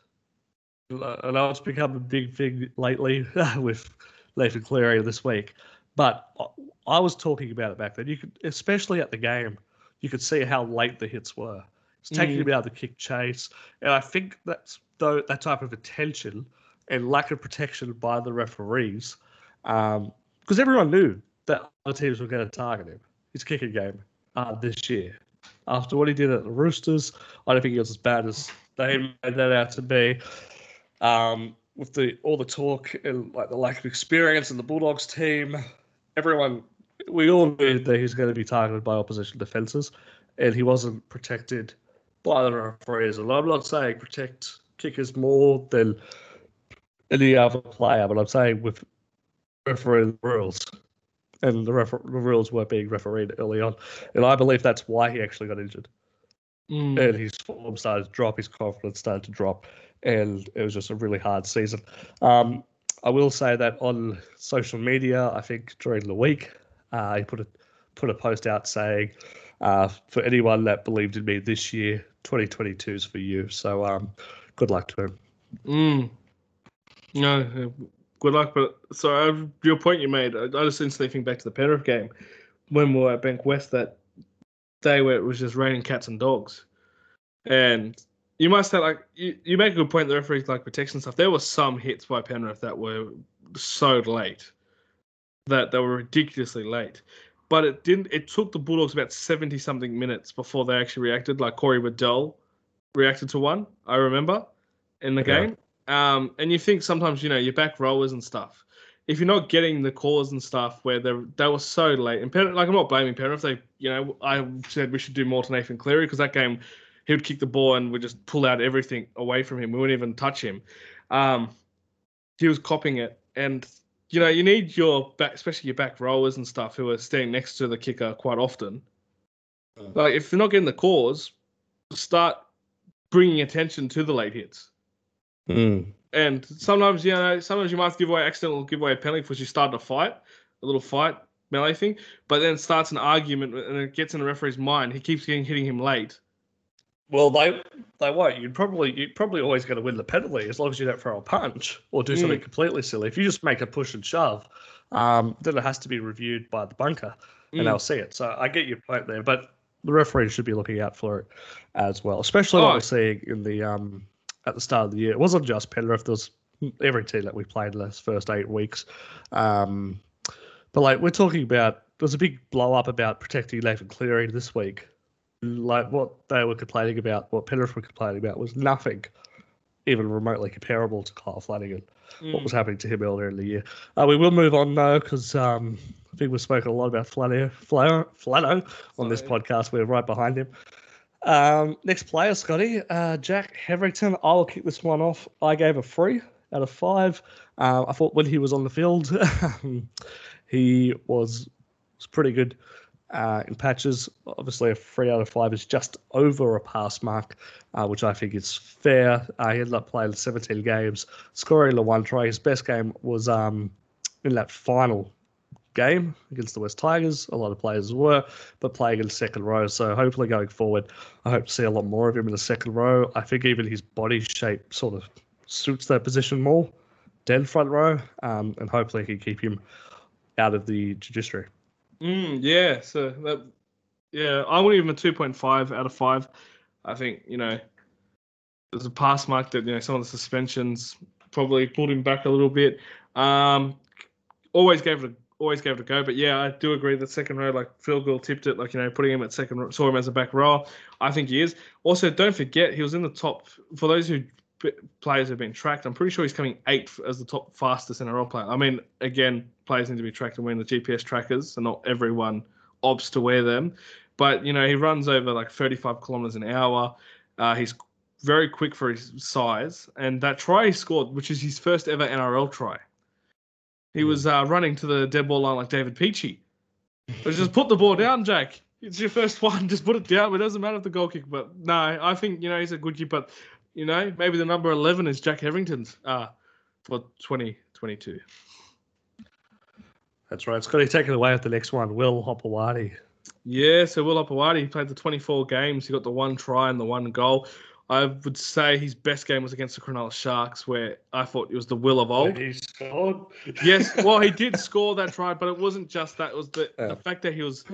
I know it's become a big thing lately with Nathan Cleary this week, but I- I was talking about it back then. You could, especially at the game, you could see how late the hits were. It's taking Mm. him out of the kick chase, and I think that's though that type of attention and lack of protection by the referees, because everyone knew that other teams were going to target him. His kicking game uh, this year. After what he did at the Roosters, I don't think he was as bad as they made that out to be. Um, with the all the talk and like the lack of experience in the Bulldogs team, everyone we all knew that he was going to be targeted by opposition defenses, and he wasn't protected by the referees. And I'm not saying protect kickers more than any other player, but I'm saying with refereeing rules. And the, refer- the rules were being refereed early on. And I believe that's why he actually got injured Mm. and his form started to drop, his confidence started to drop, and it was just a really hard season. Um, I will say that on social media, I think during the week, uh, he put a put a post out saying, uh, "For anyone that believed in me this year, 2022 is for you." So, um, good luck to him. Mm. No, uh, good luck. But so uh, your point you made, I, I just instantly think back to the Penrith game when we were at Bankwest that day where it was just raining cats and dogs, and you must have like you, you make a good point. The referees like protection stuff. There were some hits by Penrith that were so late that they were ridiculously late. But it didn't. It took the Bulldogs about seventy something minutes before they actually reacted. Like Corey Waddell reacted to one. I remember in the Yeah. game. Um, and you think sometimes you know your back rowers and stuff. If you're not getting the calls and stuff where they they were so late, and Penrith, like I'm not blaming Penrith. They you know I said we should do more to Nathan Cleary because that game he would kick the ball and would just pull out everything away from him. We wouldn't even touch him. Um, he was copying it, and you know you need your back, especially your back rowers and stuff who are standing next to the kicker quite often. Like if they're not getting the calls, start bringing attention to the late hits. And sometimes, you know, sometimes you might give away accidental give away a penalty because you start a fight, a little fight melee thing, but then starts an argument and it gets in the referee's mind. He keeps getting hitting him late. Well, they they won't. You'd probably you're probably always going to win the penalty as long as you don't throw a punch or do something completely silly. If you just make a push and shove, um, then it has to be reviewed by the bunker and Mm. they'll see it. So I get your point there, but the referee should be looking out for it as well, especially what Oh. we're seeing in the um at the start of the year. It wasn't just Penrith. There was every team that we played in those first eight weeks. Um, but like we're talking about, there was a big blow up about protecting Nathan Cleary this week like what they were complaining about, what Penrith were complaining about, was nothing even remotely comparable to Kyle Flanagan. What Mm. was happening to him earlier in the year? Uh, we will move on now because um, I think we've spoken a lot about Flano, Flano, Flano on this podcast. We're right behind him. Um, next player, Scotty, uh, Jack Hetherington. I will kick this one off. I gave a three out of five. Uh, I thought when he was on the field, he was was pretty good uh, in patches. Obviously, a three out of five is just over a pass mark, uh, which I think is fair. Uh, he ended up playing 17 games, scoring the one try. His best game was um, in that final game against the West Tigers. A lot of players were, but playing in the second row. So hopefully going forward, I hope to see a lot more of him in the second row. I think even his body shape sort of suits that position more, dead front row, um, and hopefully he can keep him out of the judiciary. Mm, yeah, so that yeah, I would give him a two point five out of five. I think you know there's a pass mark that you know some of the suspensions probably pulled him back a little bit. Um, always gave it a, always gave it a go, but yeah, I do agree that second row, like Phil Gill tipped it, like you know putting him at second, row- saw him as a back row. I think he is. Also, don't forget he was in the top for those who players have been tracked. I'm pretty sure he's coming eighth as the top fastest NRL player. I mean, again, players need to be tracked and wearing the GPS trackers, and not everyone opts to wear them. But you know, he runs over like 35 kilometers an hour. Uh, he's very quick for his size, and that try he scored, which is his first ever NRL try, he was uh, running to the dead ball line like David Peachey. But just put the ball down, Jack. It's your first one. Just put it down. It doesn't matter if the goal kick. But no, I think you know he's a good keeper. But you know, maybe the number 11 is Jack Hetherington's uh, for 2022. That's right. Scotty, take it away with the next one. Will Hopoate. Yeah, so Will Hopoate, he played the 24 games. He got the one try and the one goal. I would say his best game was against the Cronulla Sharks, where I thought it was the will of old. He scored. yes, well, he did score that try, but it wasn't just that. It was the, Yeah. the fact that he was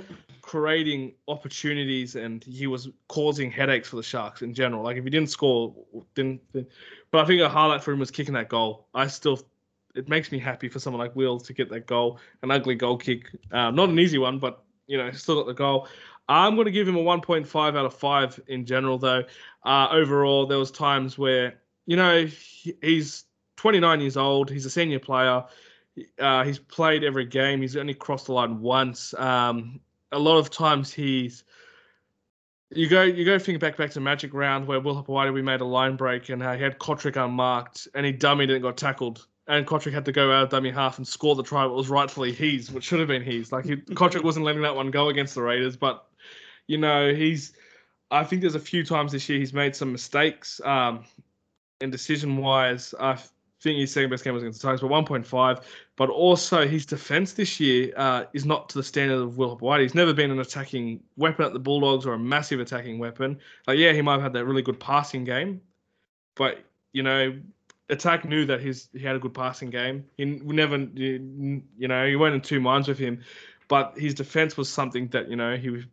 creating opportunities and he was causing headaches for the Sharks in general. Like if he didn't score, then, then but I think a highlight for him was kicking that goal. I still, it makes me happy for someone like Will to get that goal, an ugly goal kick, uh, not an easy one, but you know, still got the goal. I'm going to give him a 1.5 out of five in general, though. Uh, overall, there was times where you know he's 29 years old. He's a senior player. Uh, he's played every game. He's only crossed the line once. Um, a lot of times he's you go you go think back back to Magic round where Will Hopoate we made a line break and uh, he had Cotric unmarked and he dummied and got tackled and Cotric had to go out of dummy half and score the try that was rightfully his, which should have been his. Like he, Cotric wasn't letting that one go against the Raiders, but you know he's. I think there's a few times this year he's made some mistakes. Um, and decision wise, I think his second best game was against the Tigers, but 1.5. But also his defense this year uh, is not to the standard of Will White. He's never been an attacking weapon at the Bulldogs or a massive attacking weapon. Like yeah, he might have had that really good passing game, but you know, attack knew that his he had a good passing game. He never, you know, he went in two minds with him, but his defense was something that you know he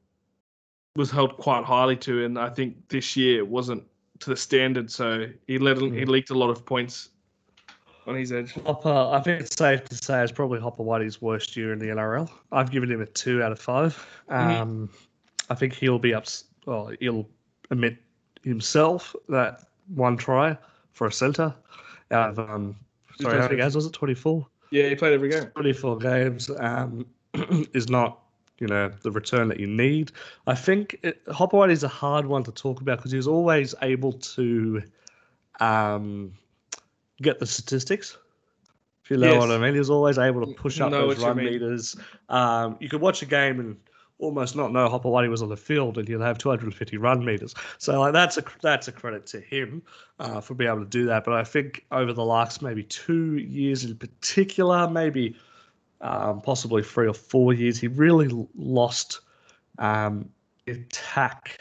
was held quite highly to, and I think this year it wasn't to the standard. So he let he Mm. leaked a lot of points on his edge. Hopper, I think it's safe to say it's probably Hopoate's worst year in the NRL. I've given him a two out of 5 Mhm. Um, I think he'll be up. Well, he'll admit himself that one try for a centre out of um. Sorry, how many games was it? Twenty four. Yeah, he played every game. 24 games um, is not, you know, the return that you need. I think it, Hopoate is a hard one to talk about because he was always able to um, get the statistics. If you know Yes. what I mean, he was always able to push up Know those run meters. Um, you could watch a game and almost not know Hopoate was on the field, and he'll have 250 run meters. So like that's a that's a credit to him uh, for being able to do that. But I think over the last maybe two years in particular, maybe um, possibly three or four years, he really lost um, attack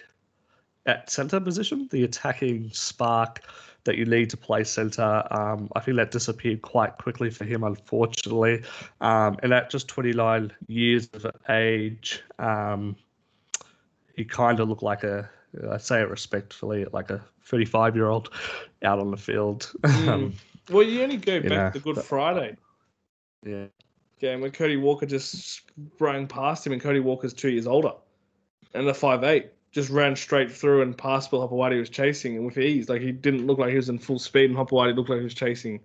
at centre position, the attacking spark that you need to play centre. Um, I think that disappeared quite quickly for him, unfortunately. Um, and at just 29 years of age, um, he kind of looked like a, I say it respectfully, like a 35 year old out on the field. Um, Well, you only go You back know, to Good but- Friday yeah. Game when Cody Walker just sprang past him, and Cody Walker's two years older, and the five eight. just ran straight through and past Bill Hopoate was chasing and with ease. Like he didn't look like he was in full speed, and Hopoate looked like he was chasing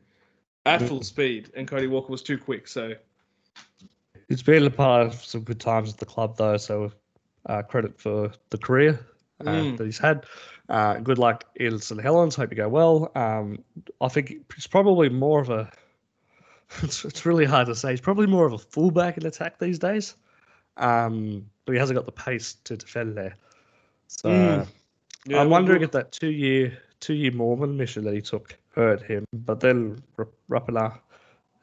at full speed, and Cody Walker was too quick. So He's been a part of some good times at the club, though. So uh, credit for the career uh, Mm. that he's had. Uh, good luck in St Helens. Hope you go well. Um, I think it's probably more of a. It's, it's really hard to say. He's probably more of a fullback in attack these days, um, but he hasn't got the pace to defend there. So Mm. yeah, I'm wondering if that two year two year Mormon mission that he took hurt him, but then R- Rapana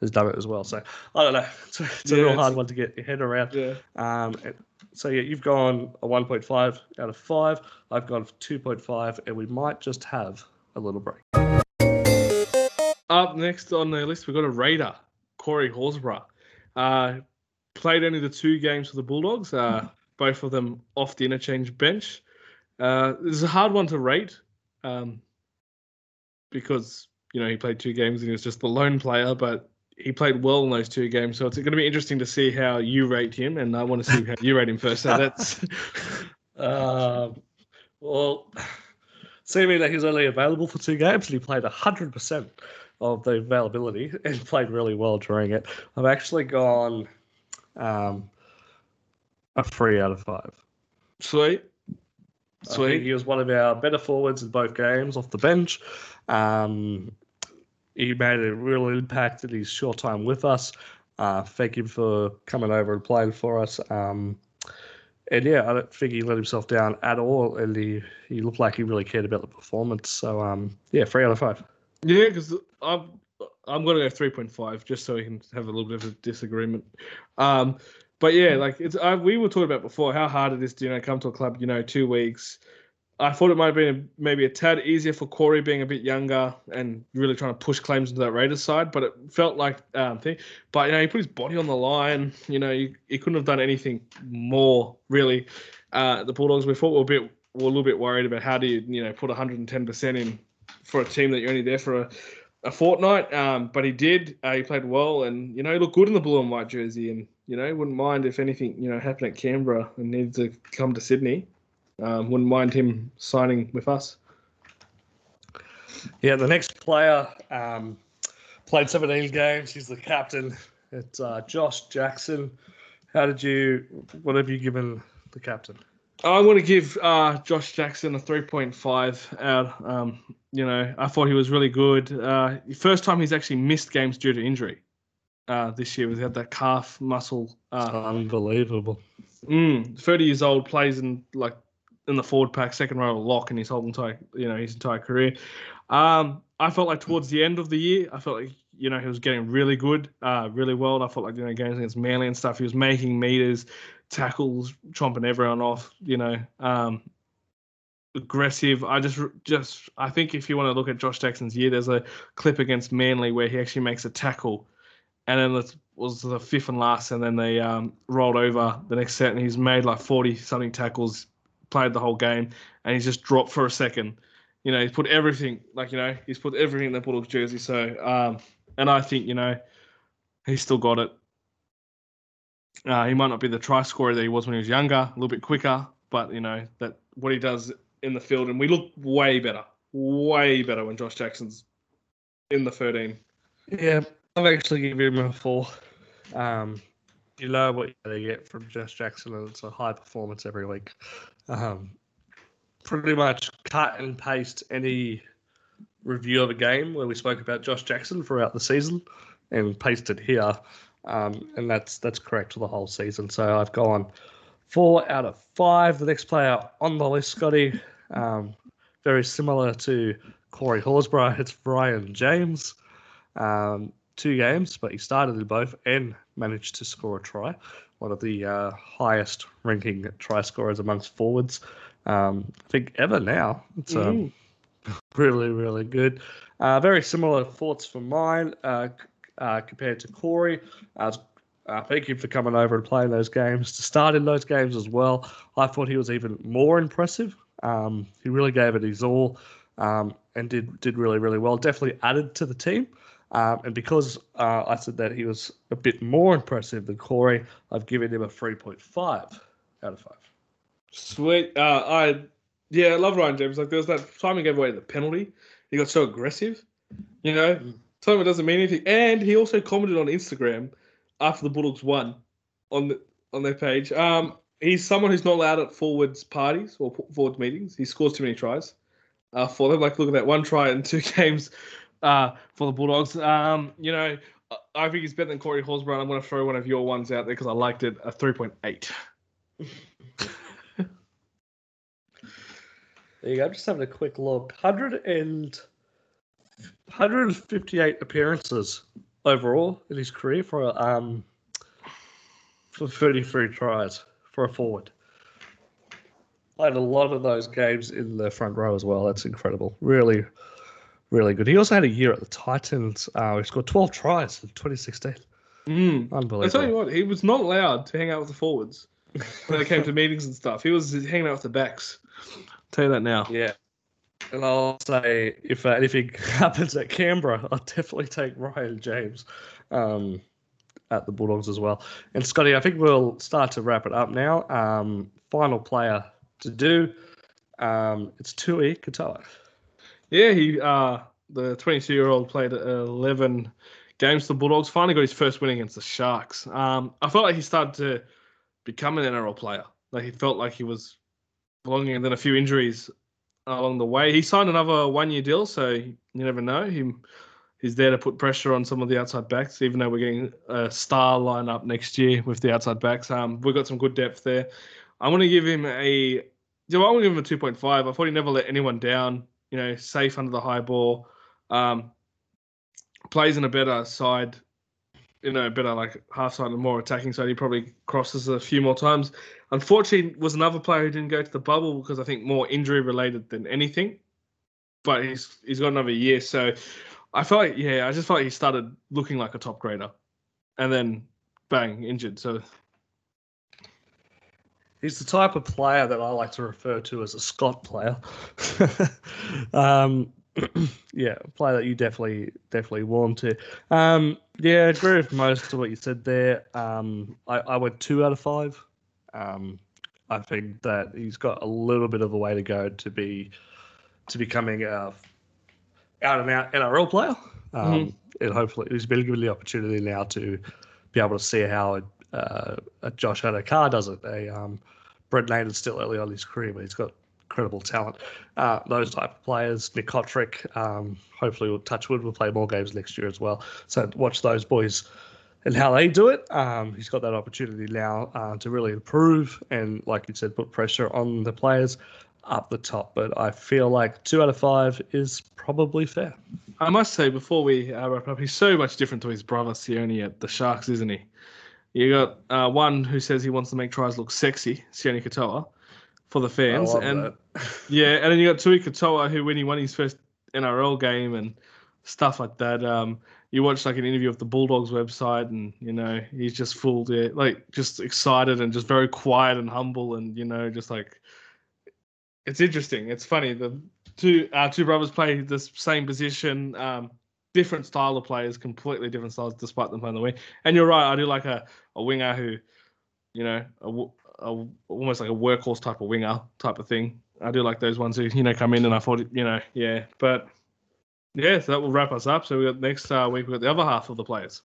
has done it as well. So I don't know. It's, a- it's a real it's- hard one to get your head around. yeah. Um, and- so yeah, you've gone a 1.5 out of five. I've gone 2.5, and we might just have a little break. Up next on the list, we've got a Raider, Corey Horsburgh. Uh, played only the two games for the Bulldogs, uh, both of them off the interchange bench. Uh, this is a hard one to rate um, because, you know, he played two games and he was just the lone player, but he played well in those two games. So it's going to be interesting to see how you rate him, and I want to see how you rate him first. So that's. Um, well, seeming that he's only available for two games, and he played 100% of the availability and played really well during it. I've actually gone um, a three out of five. Sweet. I think Sweet. he was one of our better forwards in both games off the bench. Um, he made a real impact in his short time with us. Uh, thank him for coming over and playing for us. Um, and yeah, I don't think he let himself down at all, and he, he looked like he really cared about the performance. So um, yeah, three out of five. Yeah, because I'm I'm gonna go three point five just so we can have a little bit of a disagreement. Um, but yeah, like it's I, we were talking about before how hard it is to you know come to a club you know two weeks. I thought it might have been maybe a tad easier for Corey being a bit younger and really trying to push claims into that Raiders side, but it felt like um thing. But you know he put his body on the line. You know he, he couldn't have done anything more really. Uh, the Bulldogs we thought were a bit were a little bit worried about how do you you know put 110 percent in for a team that you're only there for a, a fortnight. Um, but he did. Uh, he played well, and you know he looked good in the blue and white jersey. And you know wouldn't mind if anything you know happened at Canberra and needed to come to Sydney. Um, wouldn't mind him signing with us. Yeah, the next player um, played 17 games. He's the captain. It's uh, Josh Jackson. How did you? What have you given the captain? I want to give uh, Josh Jackson a 3.5 out. Um, you know, I thought he was really good. Uh, first time he's actually missed games due to injury. Uh, this year, we had that calf muscle. Uh, Unbelievable. Mm, 30 years old, plays in like in the forward pack, second row lock in his whole entire you know his entire career. Um, I felt like towards the end of the year, I felt like you know he was getting really good, uh, really well. I felt like you know games against Manly and stuff, he was making meters, tackles, chomping everyone off. You know, um, aggressive. I just just I think if you want to look at Josh Jackson's year, there's a clip against Manly where he actually makes a tackle, and then it was the fifth and last, and then they um, rolled over the next set, and he's made like 40 something tackles, played the whole game, and he's just dropped for a second. You know, he's put everything, like, you know, he's put everything in the Bulldogs jersey. So, um, and I think, you know, he's still got it. Uh, he might not be the try scorer that he was when he was younger, a little bit quicker, but, you know, that what he does in the field, and we look way better, way better when Josh Jackson's in the 13. Yeah, I've actually given him a four. Um, you know what to get from Josh Jackson, and it's a high performance every week. Um, pretty much cut and paste any review of a game where we spoke about Josh Jackson throughout the season and paste it here. Um, and that's that's correct for the whole season. So I've gone four out of five. The next player on the list, Scotty, um, very similar to Corey Horsburgh, it's Ryan James. Um, two games, but he started in both and managed to score a try. One of the uh, highest ranking try scorers amongst forwards, um, I think, ever now. It's um, really, really good. Uh, very similar thoughts for mine uh, uh, compared to Corey. Uh, uh, thank you for coming over and playing those games. To start in those games as well, I thought he was even more impressive. Um, he really gave it his all um, and did did really, really well. Definitely added to the team. Um, and because uh, I said that he was a bit more impressive than Corey, I've given him a 3.5 out of 5. Sweet. Uh, I yeah, I love Ryan James. Like there was that time he gave away the penalty. He got so aggressive. You know, Mm. That doesn't mean anything. And he also commented on Instagram after the Bulldogs won on the on their page. Um, he's someone who's not allowed at forwards parties or forwards meetings. He scores too many tries. Uh, for them, like look at that one try in two games. Uh, for the Bulldogs. Um, you know, I- think he's better than Corey Horsburgh. I'm going to throw one of your ones out there because I liked it. A three point eight. There you go. Just having a quick look. 100 and 158 appearances overall in his career for um for 33 tries for a forward. Played a lot of those games in the front row as well. That's incredible. Really, really good. He also had a year at the Titans. Uh, he scored 12 tries in 2016. Mm. I Unbelievable. tell you what, he was not allowed to hang out with the forwards when it came to meetings and stuff. He was hanging out with the backs. I'll tell you that now. Yeah. And I'll say if anything happens at Canberra, I'll definitely take Ryan James um, at the Bulldogs as well. And Scotty, I think we'll start to wrap it up now. Um, final player to do. Um, it's Tui Katoa. Yeah, he uh the 22 year old played 11 games for the Bulldogs. Finally got his first win against the Sharks. Um, I felt like he started to become an NRL player. Like he felt like he was belonging, and then a few injuries along the way. He signed another one year deal, so you never know. He he's there to put pressure on some of the outside backs, even though we're getting a star lineup next year with the outside backs. Um, we've got some good depth there. I'm going to give him a. Know, I'm going to give him a 2.5. I thought he never let anyone down. You know, safe under the high ball. Um, plays in a better side, you know, better like half side and more attacking side. He probably crosses a few more times. Unfortunately, was another player who didn't go to the bubble because I think more injury related than anything. But he's he's got another year, so I felt like yeah, I just felt like he started looking like a top grader, and then bang injured. So He's the type of player that I like to refer to as a Scott player. um, yeah, a player that you definitely definitely want to. Um, yeah, I agree with most of what you said there. Um, I, I went two out of five. Um, I think that he's got a little bit of a way to go to be to becoming a out and out NRL player. Um, And hopefully, he's been given the opportunity now to be able to see how uh, a Josh Addo-Carr does it. A um, Brent Naden's still early on his career, but he's got incredible talent. Uh, those type of players, Nick Cotric, um, hopefully will touch wood. We'll play more games next year as well. So watch those boys and how they do it. Um, he's got that opportunity now uh, to really improve and, like you said, put pressure on the players up the top. But I feel like two out of five is probably fair. I must say before we uh, wrap up, he's so much different to his brother Sione at the Sharks, isn't he? You got uh, one who says he wants to make tries look sexy, Sione Katoa, for the fans, and that. yeah, and then you got Tui Katoa who, when he won his first NRL game and stuff like that, um, you watch like an interview of the Bulldogs website, and you know he's just full, yeah, like just excited and just very quiet and humble, and you know just like it's interesting. It's funny. The two our two brothers play the same position, um, different style of players, completely different styles, despite them playing the wing. And you're right. I do like a, a winger who, you know, a, a- almost like a workhorse type of winger type of thing. I do like those ones who you know come in and I thought you know yeah, but yeah, so that will wrap us up. So we got next uh, week we got the other half of the players.